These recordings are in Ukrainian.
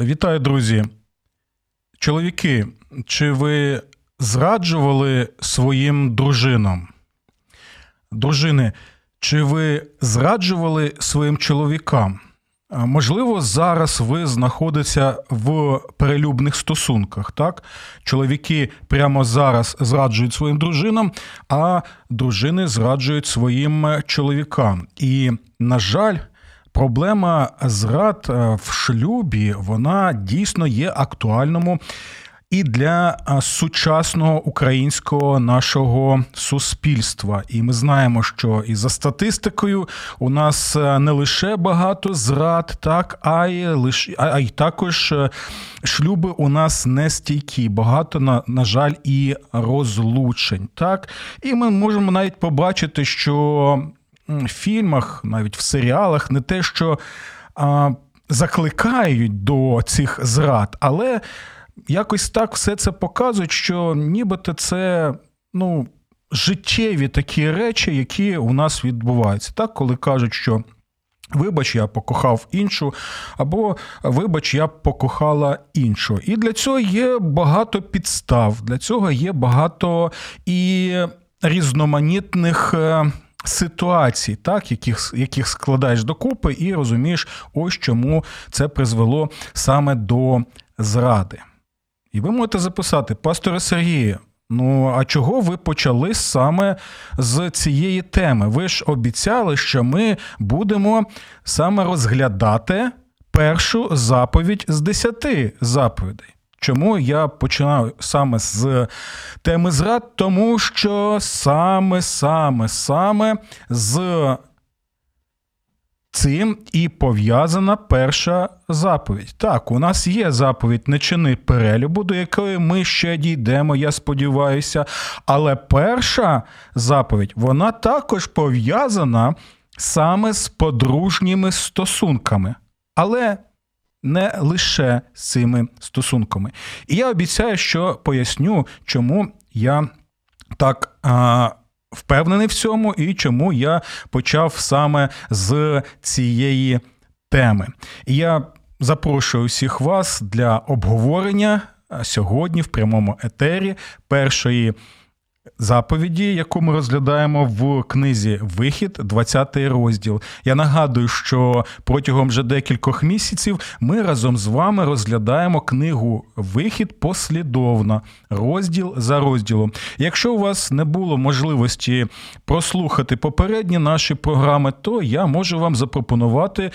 Вітаю, друзі. Чоловіки, чи ви зраджували своїм дружинам? Дружини, чи ви зраджували своїм чоловікам? Можливо, зараз ви знаходитеся в перелюбних стосунках. Так, чоловіки прямо зараз зраджують своїм дружинам, а дружини зраджують своїм чоловікам. І, на жаль, проблема зрад е, в шлюбі вона дійсно є актуальному і для сучасного українського нашого суспільства. І ми знаємо, що і за статистикою у нас е, не лише багато зрад, так а й лише а й також е, шлюби у нас не стійкі, багато на, на жаль, і розлучень. Так, і ми можемо навіть побачити, що фільмах, навіть в серіалах, не те, що а, закликають до цих зрад, але якось так все це показують, що нібито це ну, життєві такі речі, які у нас відбуваються. Так, коли кажуть, що. Вибач, я покохав іншу, або вибач, я покохала іншу. І для цього є багато підстав, для цього є багато і різноманітних е, ситуацій, так, яких яких складаєш докупи, і розумієш, ось чому це призвело саме до зради. І ви можете записати, пасторе Сергію, ну а чого ви почали саме з цієї теми? Ви ж обіцяли, що ми будемо саме розглядати першу заповідь з десяти заповідей. Чому я починаю саме з теми зрад? Тому що саме, саме, саме з цим і пов'язана перша заповідь. Так, у нас є заповідь не чини перелюбу, до якої ми ще дійдемо, я сподіваюся. Але перша заповідь, вона також пов'язана саме з подружніми стосунками. Але не лише з цими стосунками. І я обіцяю, що поясню, чому я так а, впевнений в цьому і чому я почав саме з цієї теми. І я запрошую всіх вас для обговорення сьогодні в прямому етері першої заповіді, яку ми розглядаємо в книзі Вихід, 20 розділ. Я нагадую, що протягом вже декількох місяців ми разом з вами розглядаємо книгу Вихід послідовно, розділ за розділом. Якщо у вас не було можливості прослухати попередні наші програми, то я можу вам запропонувати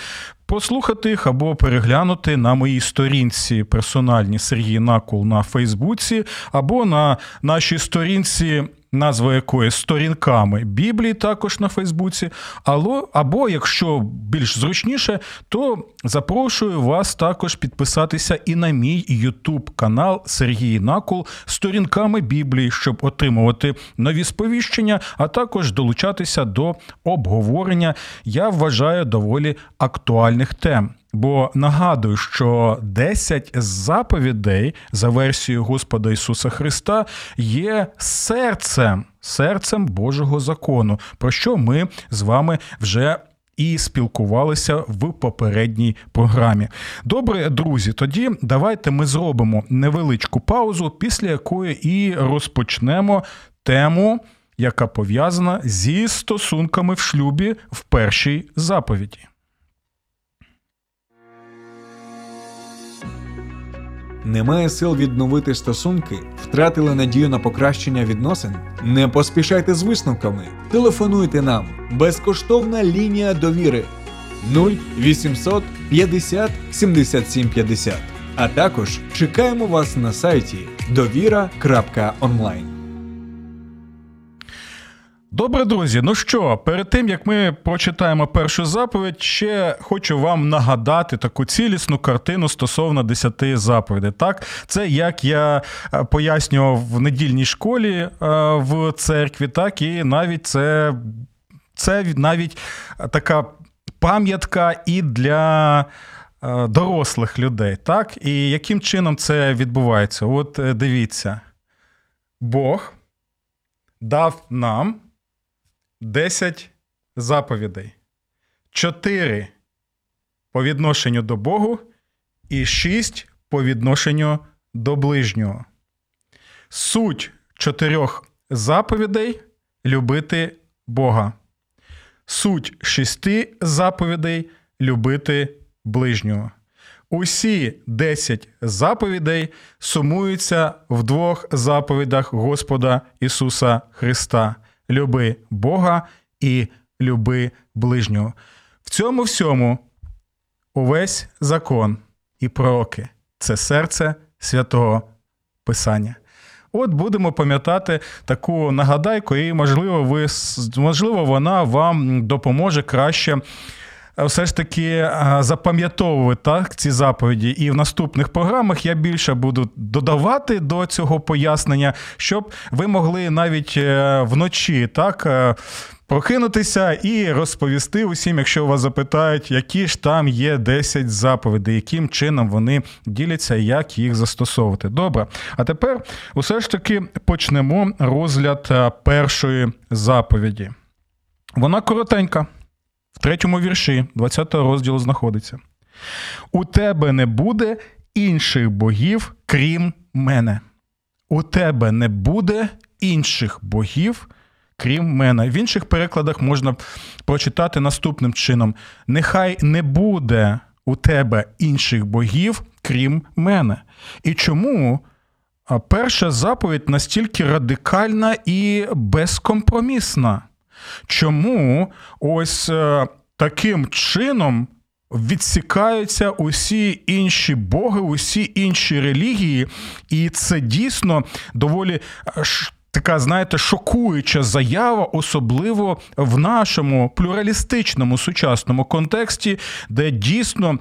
послухати їх або переглянути на моїй сторінці персональні Сергій Накол на Фейсбуці, або на нашій сторінці назва якої сторінками Біблії також на Фейсбуці. Або, або, якщо більш зручніше, то запрошую вас також підписатися і на мій YouTube канал Сергій Накул сторінками Біблії, щоб отримувати нові сповіщення, а також долучатися до обговорення. Я вважаю доволі актуальних тем. Бо нагадую, що 10 заповідей за версією Господа Ісуса Христа є серцем, серцем Божого закону, про що ми з вами вже. І спілкувалися в попередній програмі. Добре, друзі, тоді давайте ми зробимо невеличку паузу, після якої і розпочнемо тему, яка пов'язана зі стосунками в шлюбі в першій заповіді. Немає сил відновити стосунки, втратили надію на покращення відносин. Не поспішайте з висновками. Телефонуйте нам. Безкоштовна лінія довіри 0800 50 77 50. А також чекаємо вас на сайті довіра.онлайн. Добре, друзі. Ну що, перед тим як ми прочитаємо першу заповідь, ще хочу вам нагадати таку цілісну картину стосовно десяти заповідей. Так, це як я е, пояснював в недільній школі е, в церкві, так і навіть це, це навіть така пам'ятка і для. Е, дорослих людей, так? І яким чином це відбувається? От дивіться, Бог дав нам 10 заповідей, 4 по відношенню до Богу і 6 по відношенню до ближнього. Суть чотирьох заповідей любити Бога. Суть шести заповідей любити ближнього. Усі 10 заповідей сумуються в двох заповідях Господа Ісуса Христа люби Бога і люби ближнього. В цьому всьому увесь закон і пророки це серце святого Писання. От будемо пам'ятати таку нагадайку, і, можливо, ви, можливо, вона вам допоможе краще все ж таки запам'ятовувати так, ці заповіді. І в наступних програмах я більше буду додавати до цього пояснення, щоб ви могли навіть е, вночі так. Е, прокинутися і розповісти усім, якщо вас запитають, які ж там є 10 заповідей, яким чином вони діляться, як їх застосовувати. Добре. А тепер усе ж таки почнемо розгляд е, першої заповіді. Вона коротенька третьому вірші 20 розділу знаходиться. У тебе не буде інших богів, крім мене. У тебе не буде інших богів, крім мене. В інших перекладах можна прочитати наступним чином: нехай не буде у тебе інших богів, крім мене. І чому? Перша заповідь настільки радикальна і безкомпромісна. Чому ось е, таким чином відсікаються усі інші боги, усі інші релігії, і це дійсно доволі е, така, знаєте, шокуюча заява, особливо в нашому плюралістичному сучасному контексті, де дійсно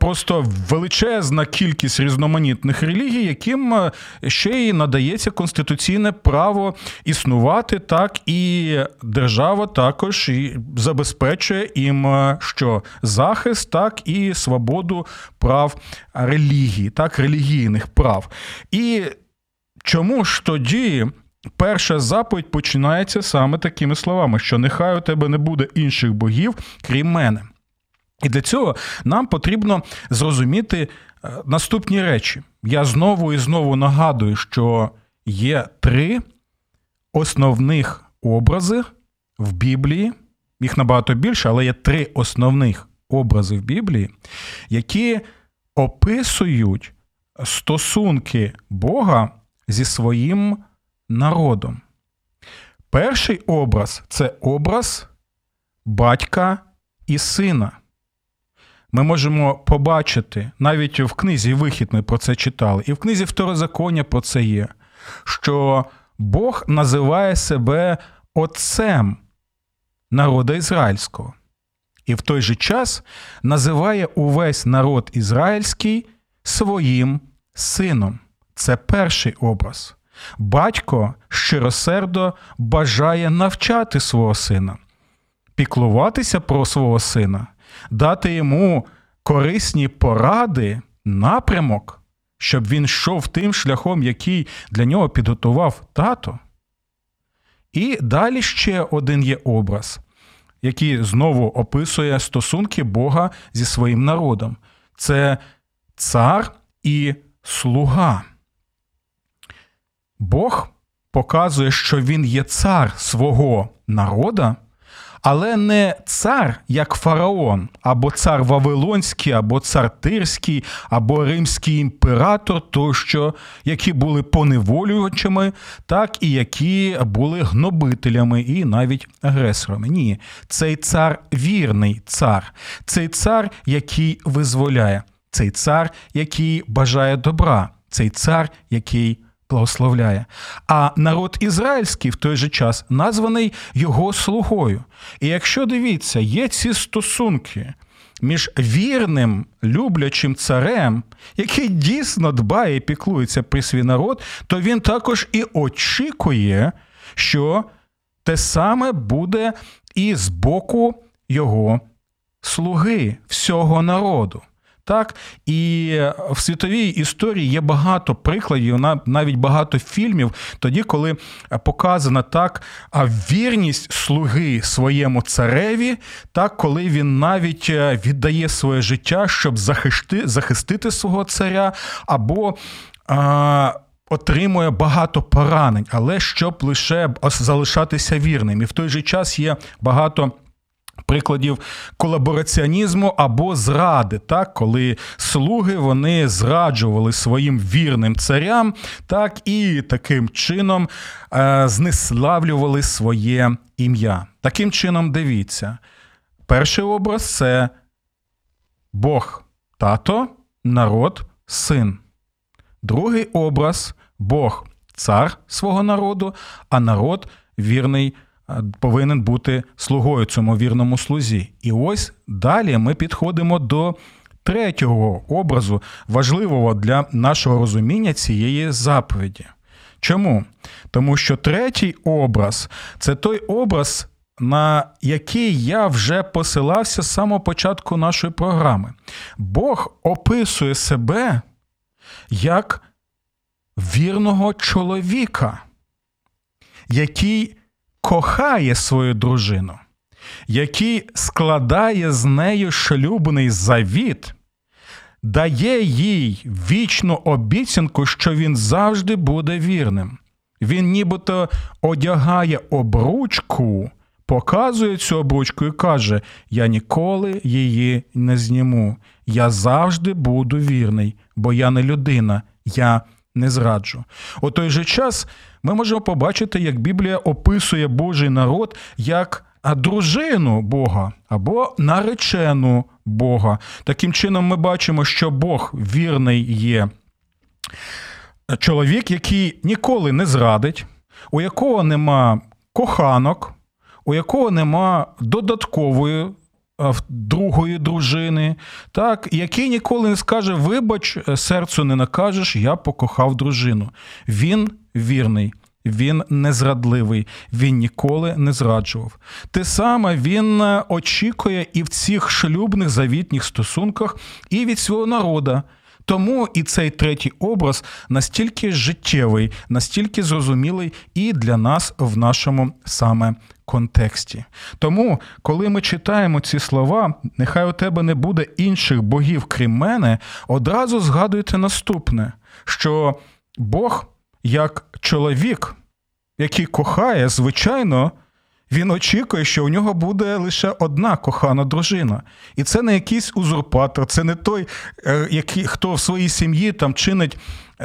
просто величезна кількість різноманітних релігій, яким е, ще й надається конституційне право існувати, так і держава також і забезпечує їм е, що захист, так і свободу прав релігії, так, релігійних прав. І чому ж тоді Перша заповідь починається саме такими словами: що нехай у тебе не буде інших богів, крім мене. І для цього нам потрібно зрозуміти е, наступні речі. Я знову і знову нагадую, що є три основних образи в Біблії, їх набагато більше, але є три основних образи в Біблії, які описують стосунки Бога зі своїм народом. Перший образ це образ батька і сина. Ми можемо побачити, навіть в книзі Вихід ми про це читали, і в книзі Второзаконня про це є, що Бог називає себе Отцем народа ізраїльського. І в той же час називає увесь народ ізраїльський своїм сином. Це перший образ. Батько щиросердо бажає навчати свого сина, піклуватися про свого сина, дати йому корисні поради, напрямок, щоб він йшов тим шляхом, який для нього підготував тато. І далі ще один є образ, який знову описує стосунки Бога зі своїм народом. Це цар і слуга. Бог показує, що він є цар свого народа, але не цар як фараон, або цар Вавилонський, або цар Тирський, або римський імператор, тощо, які були поневолювачами, так і які були гнобителями і навіть агресорами. Ні, цей цар вірний цар, цей цар, який визволяє, цей цар, який бажає добра, цей цар, який благословляє. А народ ізраїльський в той же час названий його слугою. І якщо дивіться, є ці стосунки між вірним, люблячим царем, який дійсно дбає і піклується про свій народ, то він також і очікує, що те саме буде і з боку його слуги всього народу. Так, і в світовій історії є багато прикладів, навіть багато фільмів, тоді, коли показана так вірність слуги своєму цареві, так коли він навіть е, віддає своє життя, щоб захисти, захистити свого царя, або а, отримує багато поранень, але щоб лише залишатися вірним. І в той же час є багато. Прикладів колабораціонізму або зради, так, коли слуги вони зраджували своїм вірним царям, так і таким чином е, знеславлювали своє ім'я. Таким чином, дивіться, перший образ це Бог тато, народ, син. Другий образ Бог цар свого народу, а народ вірний повинен бути слугою цьому вірному слузі. І ось далі ми підходимо до третього образу, важливого для нашого розуміння цієї заповіді. Чому? Тому що третій образ це той образ, на який я вже посилався з самого початку нашої програми. Бог описує себе як вірного чоловіка, який кохає свою дружину, який складає з нею шлюбний завіт, дає їй вічну обіцянку, що він завжди буде вірним. Він нібито одягає обручку, показує цю обручку і каже: Я ніколи її не зніму. Я завжди буду вірний, бо я не людина, я не зраджу. У той же час ми можемо побачити, як Біблія описує Божий народ як дружину Бога або наречену Бога. Таким чином, ми бачимо, що Бог вірний є чоловік, який ніколи не зрадить, у якого нема коханок, у якого нема додаткової другої дружини, так, який ніколи не скаже: Вибач, серцю не накажеш, я покохав дружину. Він вірний. Він незрадливий, він ніколи не зраджував. Те саме він очікує і в цих шлюбних завітніх стосунках, і від свого народа. Тому і цей третій образ настільки життєвий, настільки зрозумілий і для нас в нашому саме контексті. Тому, коли ми читаємо ці слова, нехай у тебе не буде інших богів, крім мене, одразу згадуйте наступне: що Бог, як чоловік, який кохає, звичайно. Він очікує, що у нього буде лише одна кохана дружина. І це не якийсь узурпатор, це не той, е, який, хто в своїй сім'ї там чинить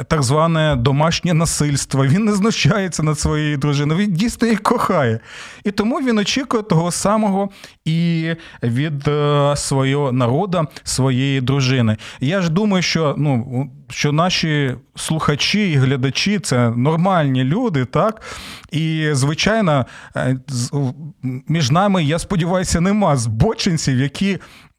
так зване домашнє насильство. Він не знущається над своєю дружиною, він дійсно їх кохає. І тому він очікує того самого і від е, свого народу, своєї дружини. Я ж думаю, що ну, що наші слухачі і глядачі це нормальні люди, так? І, звичайно, е, між нами, я сподіваюся, нема збочинців, які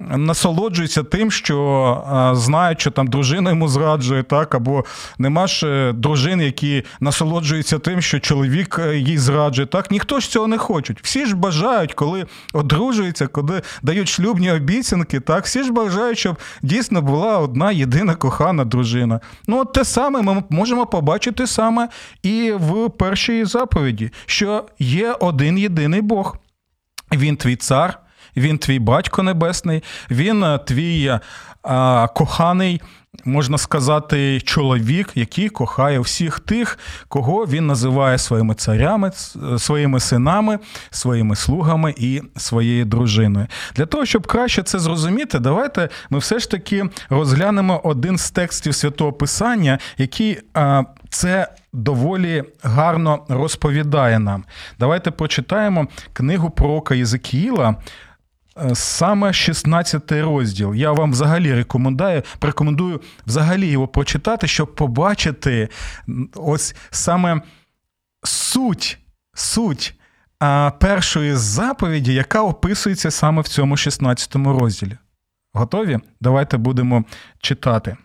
насолоджуються тим, що знають, що там дружина йому зраджує, так, або нема ж дружин, які насолоджуються тим, що чоловік е, їй зраджує. Так, ніхто ж цього не хоче. Всі ж бажають, коли одружуються, коли дають шлюбні обіцянки, так, всі ж бажають, щоб дійсно була одна єдина кохана дружина. Ну, от те саме ми можемо побачити саме і в першій заповіді, що є один єдиний Бог. Він твій цар він твій батько небесний, він е, твій а, коханий. Можна сказати, чоловік, який кохає всіх тих, кого він називає своїми царями, своїми синами, своїми слугами і своєю дружиною. Для того, щоб краще це зрозуміти, давайте ми все ж таки розглянемо один з текстів святого Писання, який а, це доволі гарно розповідає нам. Давайте прочитаємо книгу пророка Єзекіїла, е, саме 16 розділ. Я вам взагалі рекомендую, рекомендую взагалі його прочитати, щоб побачити ось саме суть, суть першої заповіді, яка описується саме в цьому 16 розділі. Готові? Давайте будемо читати.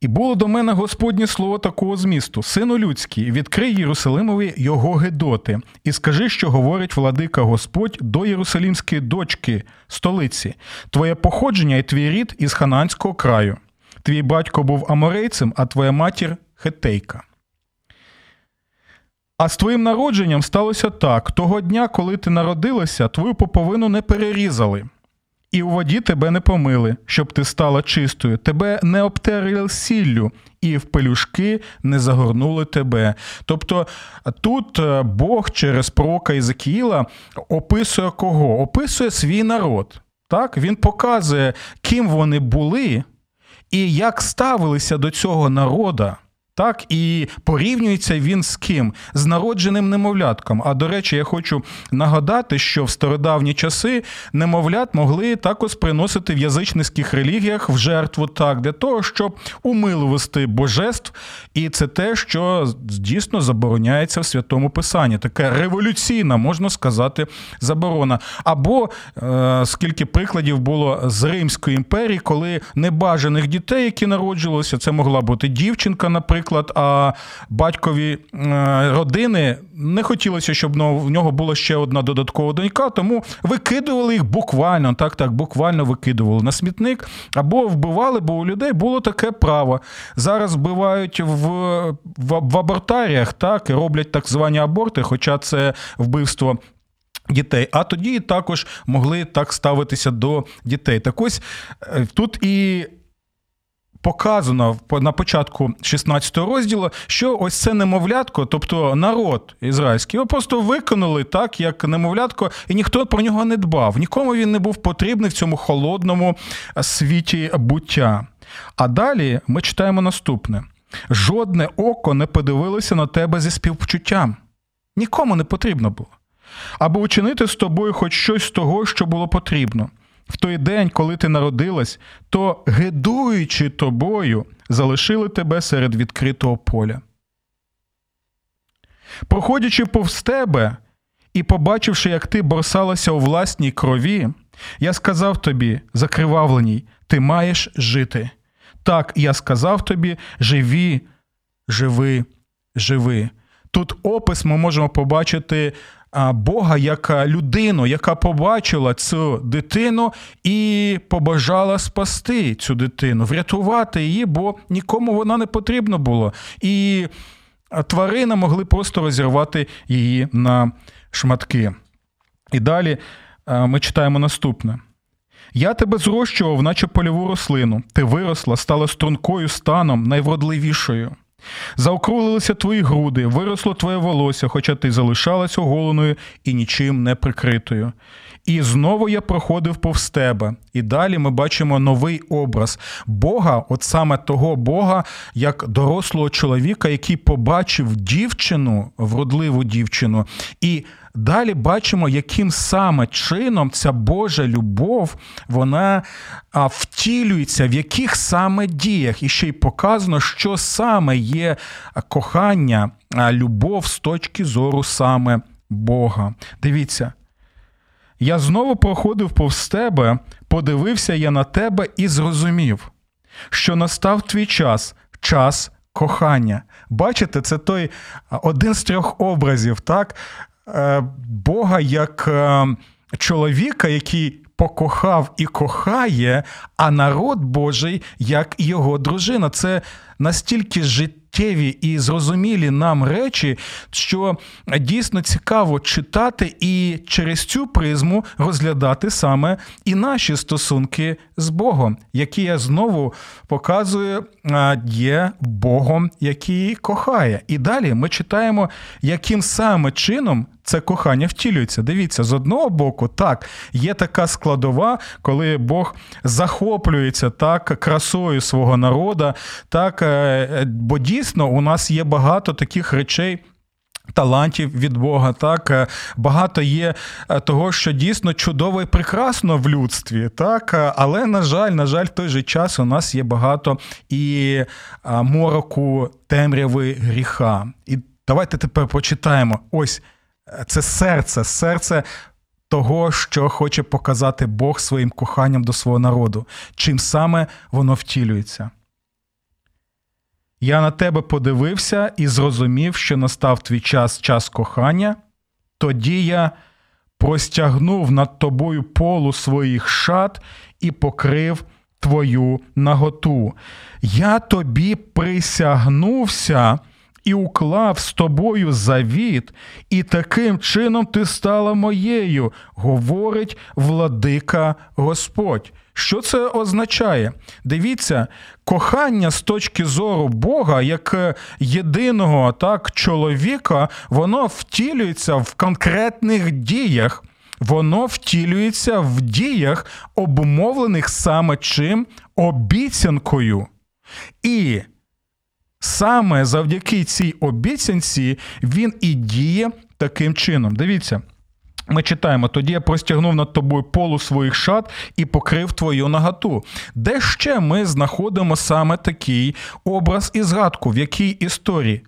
І було до мене Господнє слово такого змісту: Сину людський, відкрий Єрусалимові його гедоти, і скажи, що говорить владика Господь до Єрусалімської дочки, столиці, твоє походження і твій рід із Хананського краю. Твій батько був аморейцем, а твоя матір хетейка. А з твоїм народженням сталося так: того дня, коли ти народилася, твою поповину не перерізали, і у воді тебе не помили, щоб ти стала чистою, тебе не обтерли сіллю, і в пелюшки не загорнули тебе. Тобто тут е, Бог через пророка Ізекіїла описує кого? Описує свій народ. Так? Він показує, ким вони були і як ставилися до цього народа. Так, і порівнюється він з ким? З народженим немовлятком. А до речі, я хочу нагадати, що в стародавні часи немовлят могли також приносити в язичницьких релігіях в жертву так, для того, щоб умилувати божеств. І це те, що дійсно забороняється в святому писанні. Таке революційна, можна сказати, заборона. Або е, скільки прикладів було з Римської імперії, коли небажаних дітей, які народжувалися, це могла бути дівчинка, наприклад наприклад, а батькові е, родини не хотілося, щоб в нього була ще одна додаткова донька, тому викидували їх буквально, так, так, буквально викидували на смітник або вбивали, бо у людей було таке право. Зараз вбивають в, в, в абортаріях, так, і роблять так звані аборти, хоча це вбивство. Дітей, а тоді також могли так ставитися до дітей. Так ось е, тут і показано на початку 16 розділу, що ось це немовлятко, тобто народ ізраїльський, його просто виконали так, як немовлятко, і ніхто про нього не дбав. Нікому він не був потрібний в цьому холодному світі буття. А далі ми читаємо наступне: жодне око не подивилося на тебе зі співчуттям. Нікому не потрібно було. Аби учинити з тобою хоч щось з того, що було потрібно в той день, коли ти народилась, то, гидуючи тобою, залишили тебе серед відкритого поля. Проходячи повз тебе і побачивши, як ти борсалася у власній крові, я сказав тобі, закривавленій, ти маєш жити. Так, я сказав тобі: живі, живи, живи. Тут опис ми можемо побачити Бога як людину, яка побачила цю дитину і побажала спасти цю дитину, врятувати її, бо нікому вона не потрібна була. І тварини могли просто розірвати її на шматки. І далі ми читаємо наступне. Я тебе зрощував, наче польову рослину. Ти виросла, стала стрункою станом найвродливішою. Заокрулилися твої груди, виросло твоє волосся, хоча ти залишалась оголеною і нічим не прикритою. І знову я проходив повз тебе. І далі ми бачимо новий образ Бога, от саме того Бога, як дорослого чоловіка, який побачив дівчину, вродливу дівчину, і Далі бачимо, яким саме чином ця Божа любов вона втілюється, в яких саме діях, і ще й показано, що саме є кохання, любов з точки зору саме Бога. Дивіться. Я знову проходив повз тебе, подивився я на тебе і зрозумів, що настав твій час, час кохання. Бачите, це той один з трьох образів, так? Е, Бога як е, чоловіка, який покохав і кохає, а народ Божий як його дружина. Це настільки життєві і зрозумілі нам речі, що дійсно цікаво читати і через цю призму розглядати саме і наші стосунки з Богом, які я знову показую, є Богом, який кохає. І далі ми читаємо, яким саме чином це кохання втілюється. Дивіться, з одного боку, так, є така складова, коли Бог захоплюється так красою свого народа, так, е, бо дійсно у нас є багато таких речей. талантів від Бога. Так е, багато є е, того, що дійсно чудово і прекрасно в людстві, так е, але на жаль, на жаль, в той же час у нас є багато і мороку темряви гріха. І давайте тепер прочитаємо ось це серце, серце. Того, що хоче показати Бог своїм коханням до свого народу, чим саме воно втілюється. Я на тебе подивився і зрозумів, що настав твій час, час кохання. Тоді я простягнув над тобою полу своїх шат і покрив твою наготу. Я тобі присягнувся і уклав з тобою завіт, і таким чином ти стала моєю, говорить владика Господь. Що це означає? Дивіться, кохання з точки зору Бога, як єдиного так, чоловіка, воно втілюється в конкретних діях. Воно втілюється в діях, обумовлених саме чим обіцянкою. І саме завдяки цій обіцянці він і діє таким чином. Дивіться. Ми читаємо, тоді я простягнув над тобою полу своїх шат і покрив твою наготу. Де ще ми знаходимо саме такий образ і згадку, в якій історії?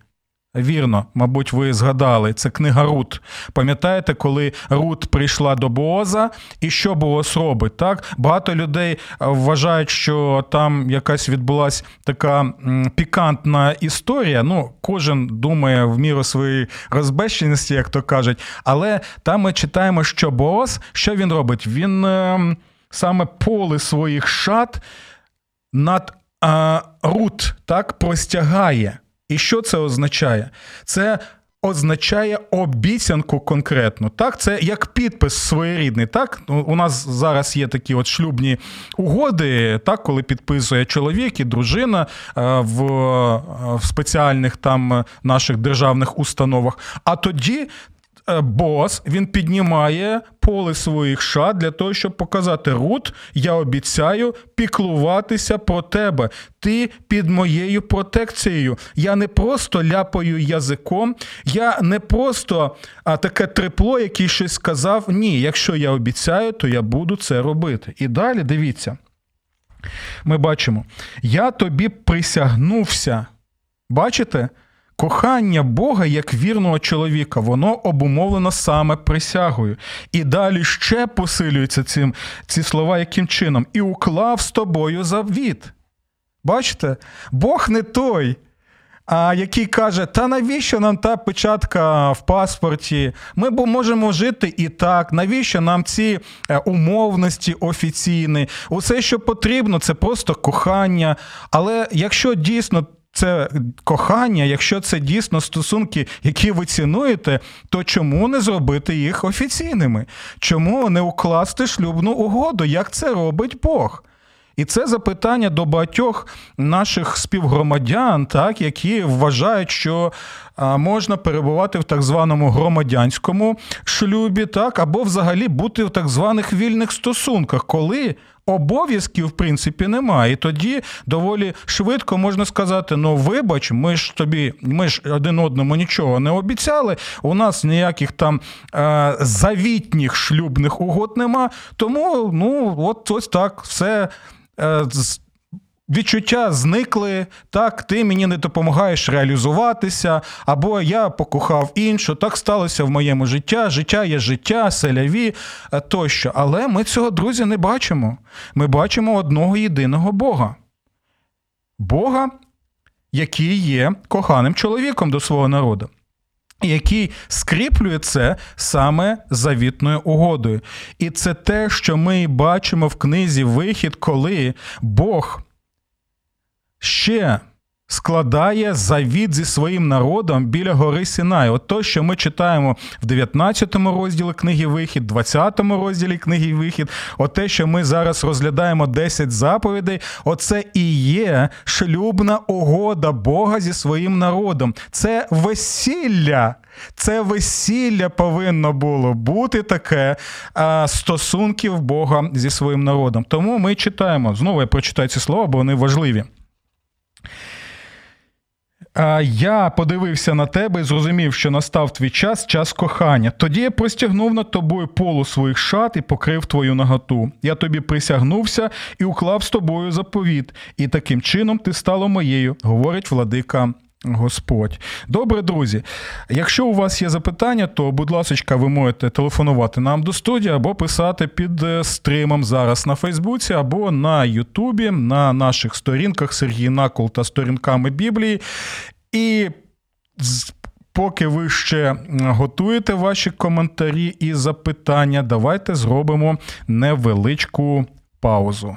Вірно, мабуть, ви згадали, це книга Рут. Пам'ятаєте, коли Рут прийшла до Бооза, і що Бооз робить? Так? Багато людей вважають, що там якась відбулася така пікантна історія. Ну, кожен думає в міру своєї розбещеності, як то кажуть. Але там ми читаємо, що Бооз, що він робить? Він е, саме поле своїх шат над е, Рут так простягає. І що це означає? Це означає обіцянку конкретну. Так, це як підпис своєрідний. Так, ну, у нас зараз є такі от шлюбні угоди, так, коли підписує чоловік і дружина е, в, в спеціальних там наших державних установах. А тоді Е, бос він піднімає поле своїх шат для того, щоб показати Рут, я обіцяю піклуватися про тебе. Ти під моєю протекцією. Я не просто ляпаю язиком, я не просто а, таке трепло, який щось сказав. Ні, якщо я обіцяю, то я буду це робити. І далі дивіться. Ми бачимо, я тобі присягнувся. Бачите? Кохання Бога як вірного чоловіка, воно обумовлено саме присягою. І далі ще посилюються цим, ці слова яким чином? І уклав з тобою завіт. Бачите? Бог не той, а який каже, та навіщо нам та печатка в паспорті? Ми можемо жити і так. Навіщо нам ці е, умовності офіційні? Усе, що потрібно, це просто кохання. Але якщо дійсно це кохання, якщо це дійсно стосунки, які ви цінуєте, то чому не зробити їх офіційними? Чому не укласти шлюбну угоду? Як це робить Бог? І це запитання до багатьох наших співгромадян, так, які вважають, що можна перебувати в так званому громадянському шлюбі, так, або взагалі бути в так званих вільних стосунках, коли обов'язків, в принципі, немає. І тоді доволі швидко можна сказати: ну, вибач, ми ж тобі, ми ж один одному нічого не обіцяли. У нас ніяких там е, завітніх шлюбних угод нема. Тому ну, от ось так все. Е, відчуття зникли, так, ти мені не допомагаєш реалізуватися, або я покохав іншу, так сталося в моєму життя, життя є життя, селяві е, тощо. Але ми цього, друзі, не бачимо. Ми бачимо одного єдиного Бога. Бога, який є коханим чоловіком до свого народу. Який скріплює це саме завітною угодою. І це те, що ми бачимо в книзі Вихід, коли Бог ще складає завіт зі своїм народом біля гори Сінай. От то, що ми читаємо в 19 розділі книги Вихід, 20 розділі книги Вихід, от те, що ми зараз розглядаємо 10 заповідей, оце і є шлюбна угода Бога зі своїм народом. Це весілля. Це весілля повинно було бути таке а, стосунків Бога зі своїм народом. Тому ми читаємо. Знову я прочитаю ці слова, бо вони важливі. Я подивився на тебе і зрозумів, що настав твій час, час кохання. Тоді я простягнув над тобою полу своїх шат і покрив твою наготу. Я тобі присягнувся і уклав з тобою заповіт, і таким чином ти стала моєю, говорить владика Господь. Добре, друзі. Якщо у вас є запитання, то, будь ласка, ви можете телефонувати нам до студії або писати під е, стримом зараз на Фейсбуці, або на Ютубі, на наших сторінках Сергій Накол та сторінками Біблії. І поки ви ще готуєте ваші коментарі і запитання, давайте зробимо невеличку паузу.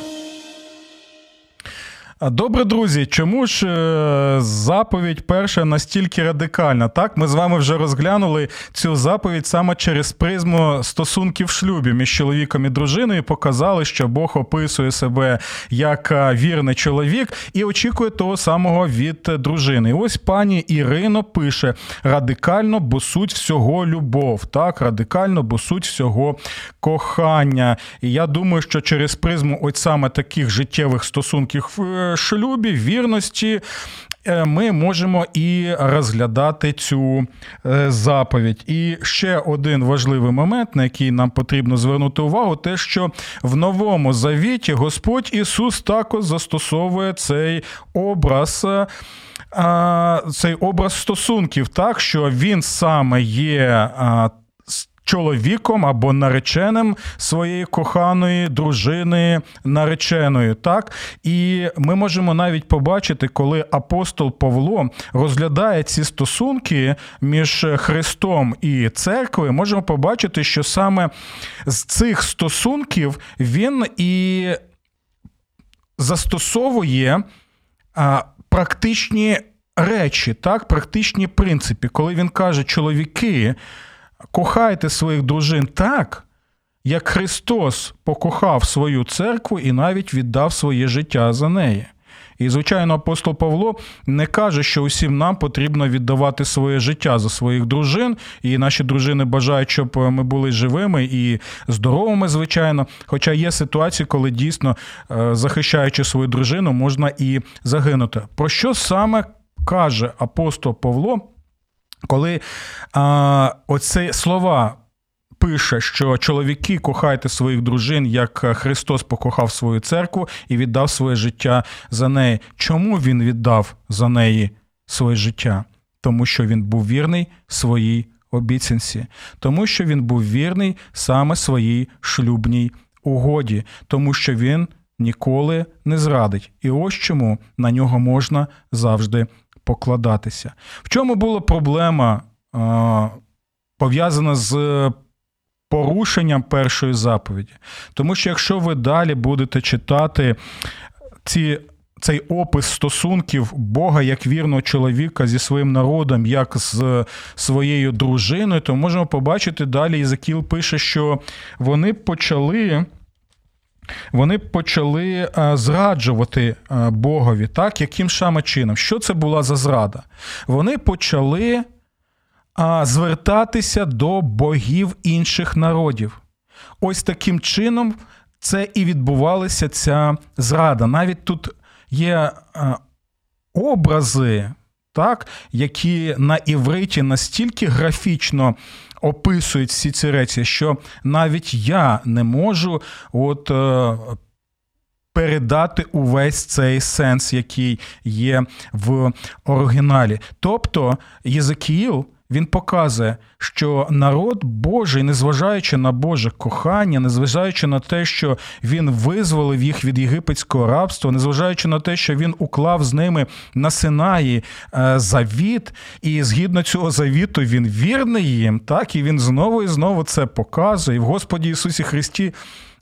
Добре, друзі, чому ж е, заповідь перша настільки радикальна? Так, ми з вами вже розглянули цю заповідь саме через призму стосунків шлюбі між чоловіком і дружиною. Показали, що Бог описує себе як е, вірний чоловік і очікує того самого від дружини. І Ось пані Ірино пише: радикально, бо суть всього любов. Так, радикально, бо суть всього кохання. І я думаю, що через призму ось саме таких життєвих стосунків. Шлюбі, вірності. Е, ми можемо і розглядати цю е, заповідь. І ще один важливий момент, на який нам потрібно звернути увагу, те, що в новому завіті Господь Ісус також застосовує цей образ. Е, цей образ стосунків, так що він саме є чоловіком або нареченим своєї коханої дружини нареченою. Так? І ми можемо навіть побачити, коли апостол Павло розглядає ці стосунки між Христом і церквою, можемо побачити, що саме з цих стосунків він і застосовує практичні речі, так, практичні принципи, коли він каже, чоловіки кохайте своїх дружин так, як Христос покохав свою церкву і навіть віддав своє життя за неї. І, звичайно, апостол Павло не каже, що усім нам потрібно віддавати своє життя за своїх дружин, і наші дружини бажають, щоб ми були живими і здоровими, звичайно. Хоча є ситуації, коли дійсно, е, захищаючи свою дружину, можна і загинути. Про що саме каже апостол Павло коли а, оці слова пише, що чоловіки кохайте своїх дружин, як Христос покохав свою церкву і віддав своє життя за неї. Чому він віддав за неї своє життя? Тому що він був вірний своїй обіцянці, тому що він був вірний саме своїй шлюбній угоді, тому що він ніколи не зрадить. І ось чому на нього можна завжди покладатися. В чому була проблема пов'язана з порушенням першої заповіді? Тому що якщо ви далі будете читати ці. Цей опис стосунків Бога як вірного чоловіка зі своїм народом, як з своєю дружиною, то можемо побачити далі. Ізакіл пише, що вони почали вони почали е, зраджувати е, Богові, так, яким саме чином? Що це була за зрада? Вони почали звертатися до богів інших народів. Ось таким чином це і відбувалася ця зрада. Навіть тут є е, образи, так, які на івриті настільки графічно описують всі ці речі, що навіть я не можу от. Е, передати увесь цей сенс, який є в оригіналі. Тобто Єзекіїл він показує, що народ Божий, незважаючи на Боже кохання, незважаючи на те, що він визволив їх від єгипетського рабства, незважаючи на те, що він уклав з ними на Синаї е, завіт, і згідно цього завіту він вірний їм, так і він знову і знову це показує. І в Господі Ісусі Христі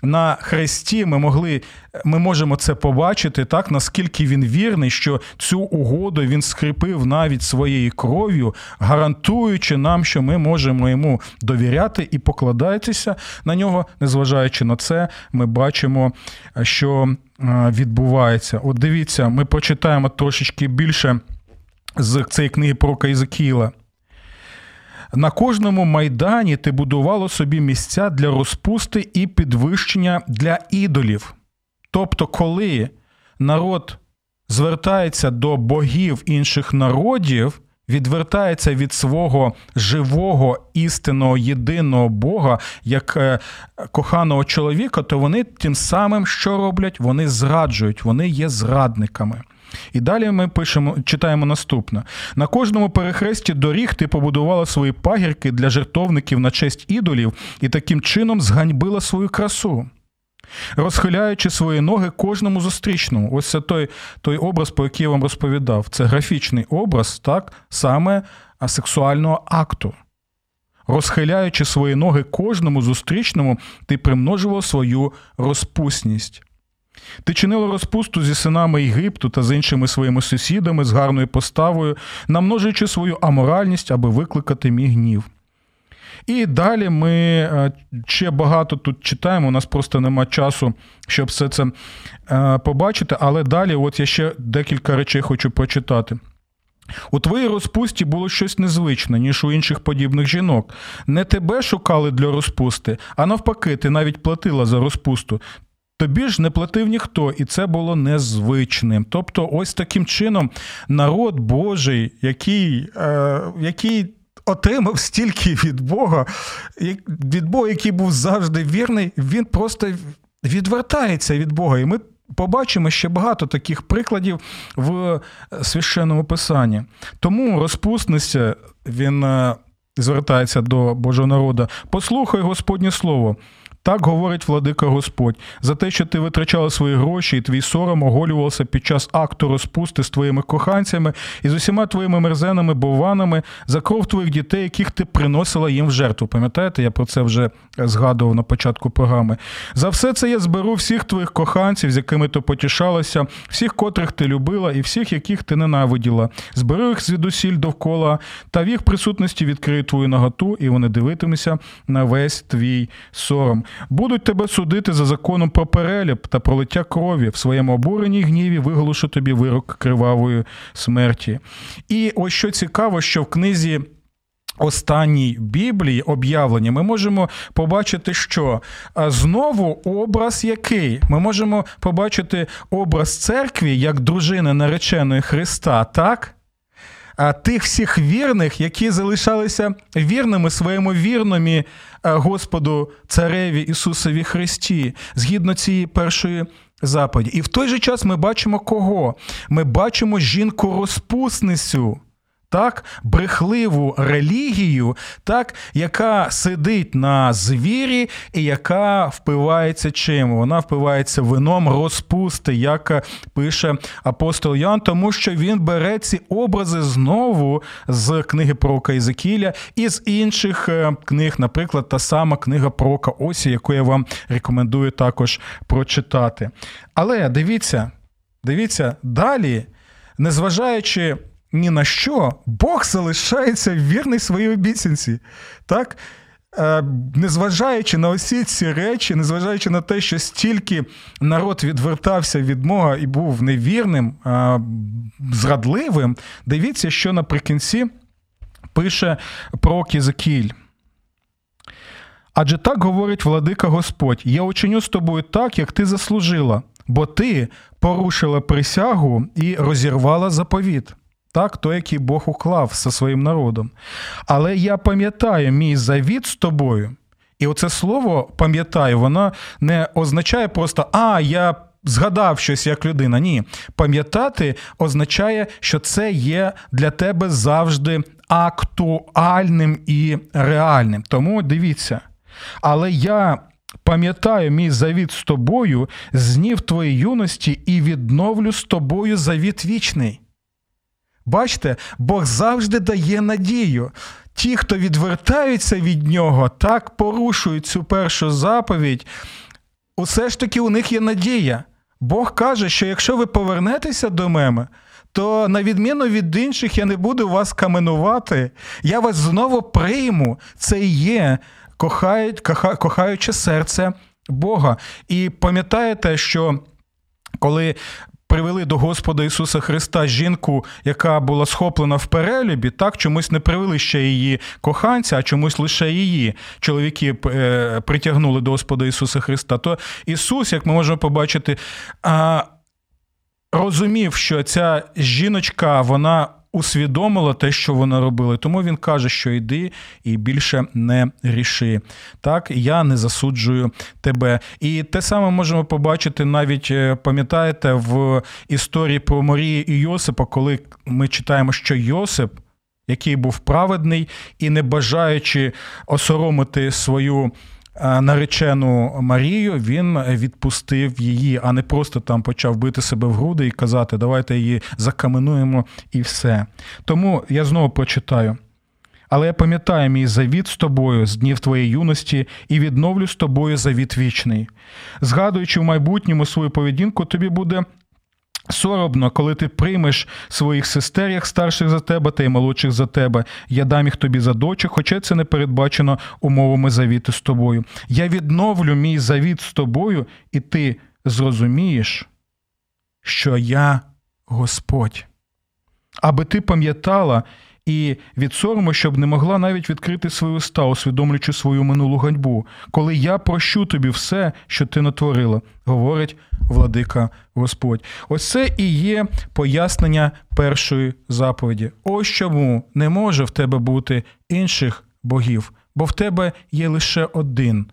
на хресті ми могли, ми можемо це побачити, так наскільки він вірний, що цю угоду він скріпив навіть своєю кров'ю, гарантуючи нам, що ми можемо йому довіряти і покладатися на нього. Незважаючи на це, ми бачимо, що відбувається. От дивіться, ми прочитаємо трошечки більше з цієї книги про Ізекіла. На кожному майдані ти будувало собі місця для розпусти і підвищення для ідолів. Тобто, коли народ звертається до богів інших народів, відвертається від свого живого істинного єдиного Бога як е, коханого чоловіка, то вони тим самим що роблять? Вони зраджують, вони є зрадниками. І далі ми пишемо, читаємо наступне: на кожному перехресті доріг ти побудувала свої пагірки для жертовників на честь ідолів і таким чином зганьбила свою красу. Розхиляючи свої ноги кожному зустрічному. Ось це той той образ, про який я вам розповідав. Це графічний образ, так, саме сексуального акту. Розхиляючи свої ноги кожному зустрічному, ти примножував свою розпусність. Ти чинила розпусту зі синами Єгипту та з іншими своїми сусідами з гарною поставою, намножуючи свою аморальність, аби викликати мій гнів. І далі ми е, ще багато тут читаємо, у нас просто нема часу, щоб все це е, побачити. Але далі, от я ще декілька речей хочу прочитати. У твоїй розпусті було щось незвичне, ніж у інших подібних жінок. Не тебе шукали для розпусти, а навпаки, ти навіть платила за розпусту. Тобі ж не платив ніхто, і це було незвичним. Тобто, ось таким чином народ Божий, який, е, який отримав стільки від Бога, від Бога, який був завжди вірний, він просто відвертається від Бога. І ми побачимо ще багато таких прикладів в священному писанні. Тому розпусниця він е, звертається до Божого народу. Послухай Господнє Слово. Так говорить владика Господь, за те, що ти витрачала свої гроші, і твій сором оголювався під час акту розпусти з твоїми коханцями і з усіма твоїми мерзеними бованами за кров твоїх дітей, яких ти приносила їм в жертву. Пам'ятаєте, я про це вже згадував на початку програми. За все це я зберу всіх твоїх коханців, з якими ти потішалася, всіх, котрих ти любила, і всіх, яких ти ненавиділа. Зберу їх звідусіль довкола, та в їх присутності відкрию твою наготу, і вони дивитимуться на весь твій сором будуть тебе судити за законом про переліп та пролиття крові в своєму обуренні гніві виголошу тобі вирок кривавої смерті. І ось що цікаво, що в книзі. Останній Біблії об'явлення ми можемо побачити, що знову образ який? Ми можемо побачити образ церкви як дружини нареченої Христа, так? Тих всіх вірних, які залишалися вірними своєму вірному Господу Цареві Ісусові Христі, згідно цієї першої заповіді. І в той же час ми бачимо кого? Ми бачимо жінку-розпусницю так, брехливу релігію, так, яка сидить на звірі і яка впивається чим? Вона впивається вином розпусти, як пише апостол Ян, тому що він бере ці образи знову з книги про Ізекіля і з інших е, книг, наприклад, та сама книга про Осі, яку я вам рекомендую також прочитати. Але дивіться, дивіться, далі, незважаючи ні на що, Бог залишається вірний своїй обіцянці. Так? Е, незважаючи на усі ці речі, незважаючи на те, що стільки народ відвертався від Бога і був невірним, зрадливим, дивіться, що наприкінці пише про Кізекіль. Адже так говорить владика Господь: я учиню з тобою так, як ти заслужила, бо ти порушила присягу і розірвала заповіт так, той, який Бог уклав зі своїм народом. Але я пам'ятаю мій завіт з тобою. І оце слово пам'ятаю, воно не означає просто а, я згадав щось як людина. Ні. Пам'ятати означає, що це є для тебе завжди актуальним і реальним. Тому дивіться. Але я. Пам'ятаю мій завіт з тобою, з днів твоєї юності, і відновлю з тобою завіт вічний. Бачите, Бог завжди дає надію. Ті, хто відвертаються від нього, так порушують цю першу заповідь. усе ж таки у них є надія. Бог каже, що якщо ви повернетеся до мене, то на відміну від інших я не буду вас каменувати, я вас знову прийму. Це і є кохають, коха, кохаюче серце Бога. І пам'ятаєте, що коли привели до Господа Ісуса Христа жінку, яка була схоплена в перелюбі, так чомусь не привели ще її коханця, а чомусь лише її чоловіки е, притягнули до Господа Ісуса Христа. То Ісус, як ми можемо побачити, розумів, що ця жіночка, вона усвідомила те, що вона робила. Тому він каже, що йди і більше не ріши. Так, я не засуджую тебе. І те саме можемо побачити навіть, е, пам'ятаєте, в історії про Марії і Йосипа, коли ми читаємо, що Йосип. Який був праведний і не бажаючи осоромити свою наречену Марію, він відпустив її, а не просто там почав бити себе в груди і казати, давайте її закаменуємо і все. Тому я знову прочитаю. Але я пам'ятаю мій завіт з тобою з днів твоєї юності і відновлю з тобою завіт вічний. Згадуючи в майбутньому свою поведінку, тобі буде Соробно, коли ти приймеш своїх сестер, як старших за тебе та й молодших за тебе. Я дам їх тобі за дочок, хоча це не передбачено умовами завіту з тобою. Я відновлю мій завіт з тобою, і ти зрозумієш, що я Господь. Аби ти пам'ятала і від сорому, щоб не могла навіть відкрити свою уста, усвідомлюючи свою минулу ганьбу, коли я прощу тобі все, що ти натворила, говорить владика Господь. Ось це і є пояснення першої заповіді. Ось чому не може в тебе бути інших богів, бо в тебе є лише один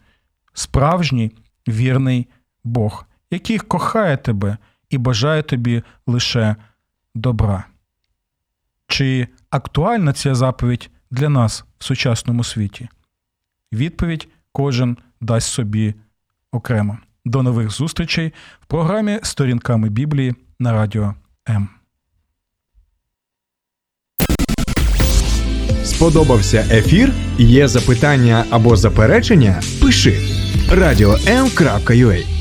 справжній вірний Бог, який кохає тебе і бажає тобі лише добра. Чи актуальна ця заповідь для нас в сучасному світі? Відповідь кожен дасть собі окремо. До нових зустрічей в програмі Сторінками Біблії на радіо М. Сподобався ефір? Є запитання або заперечення? Пиши радіом.ua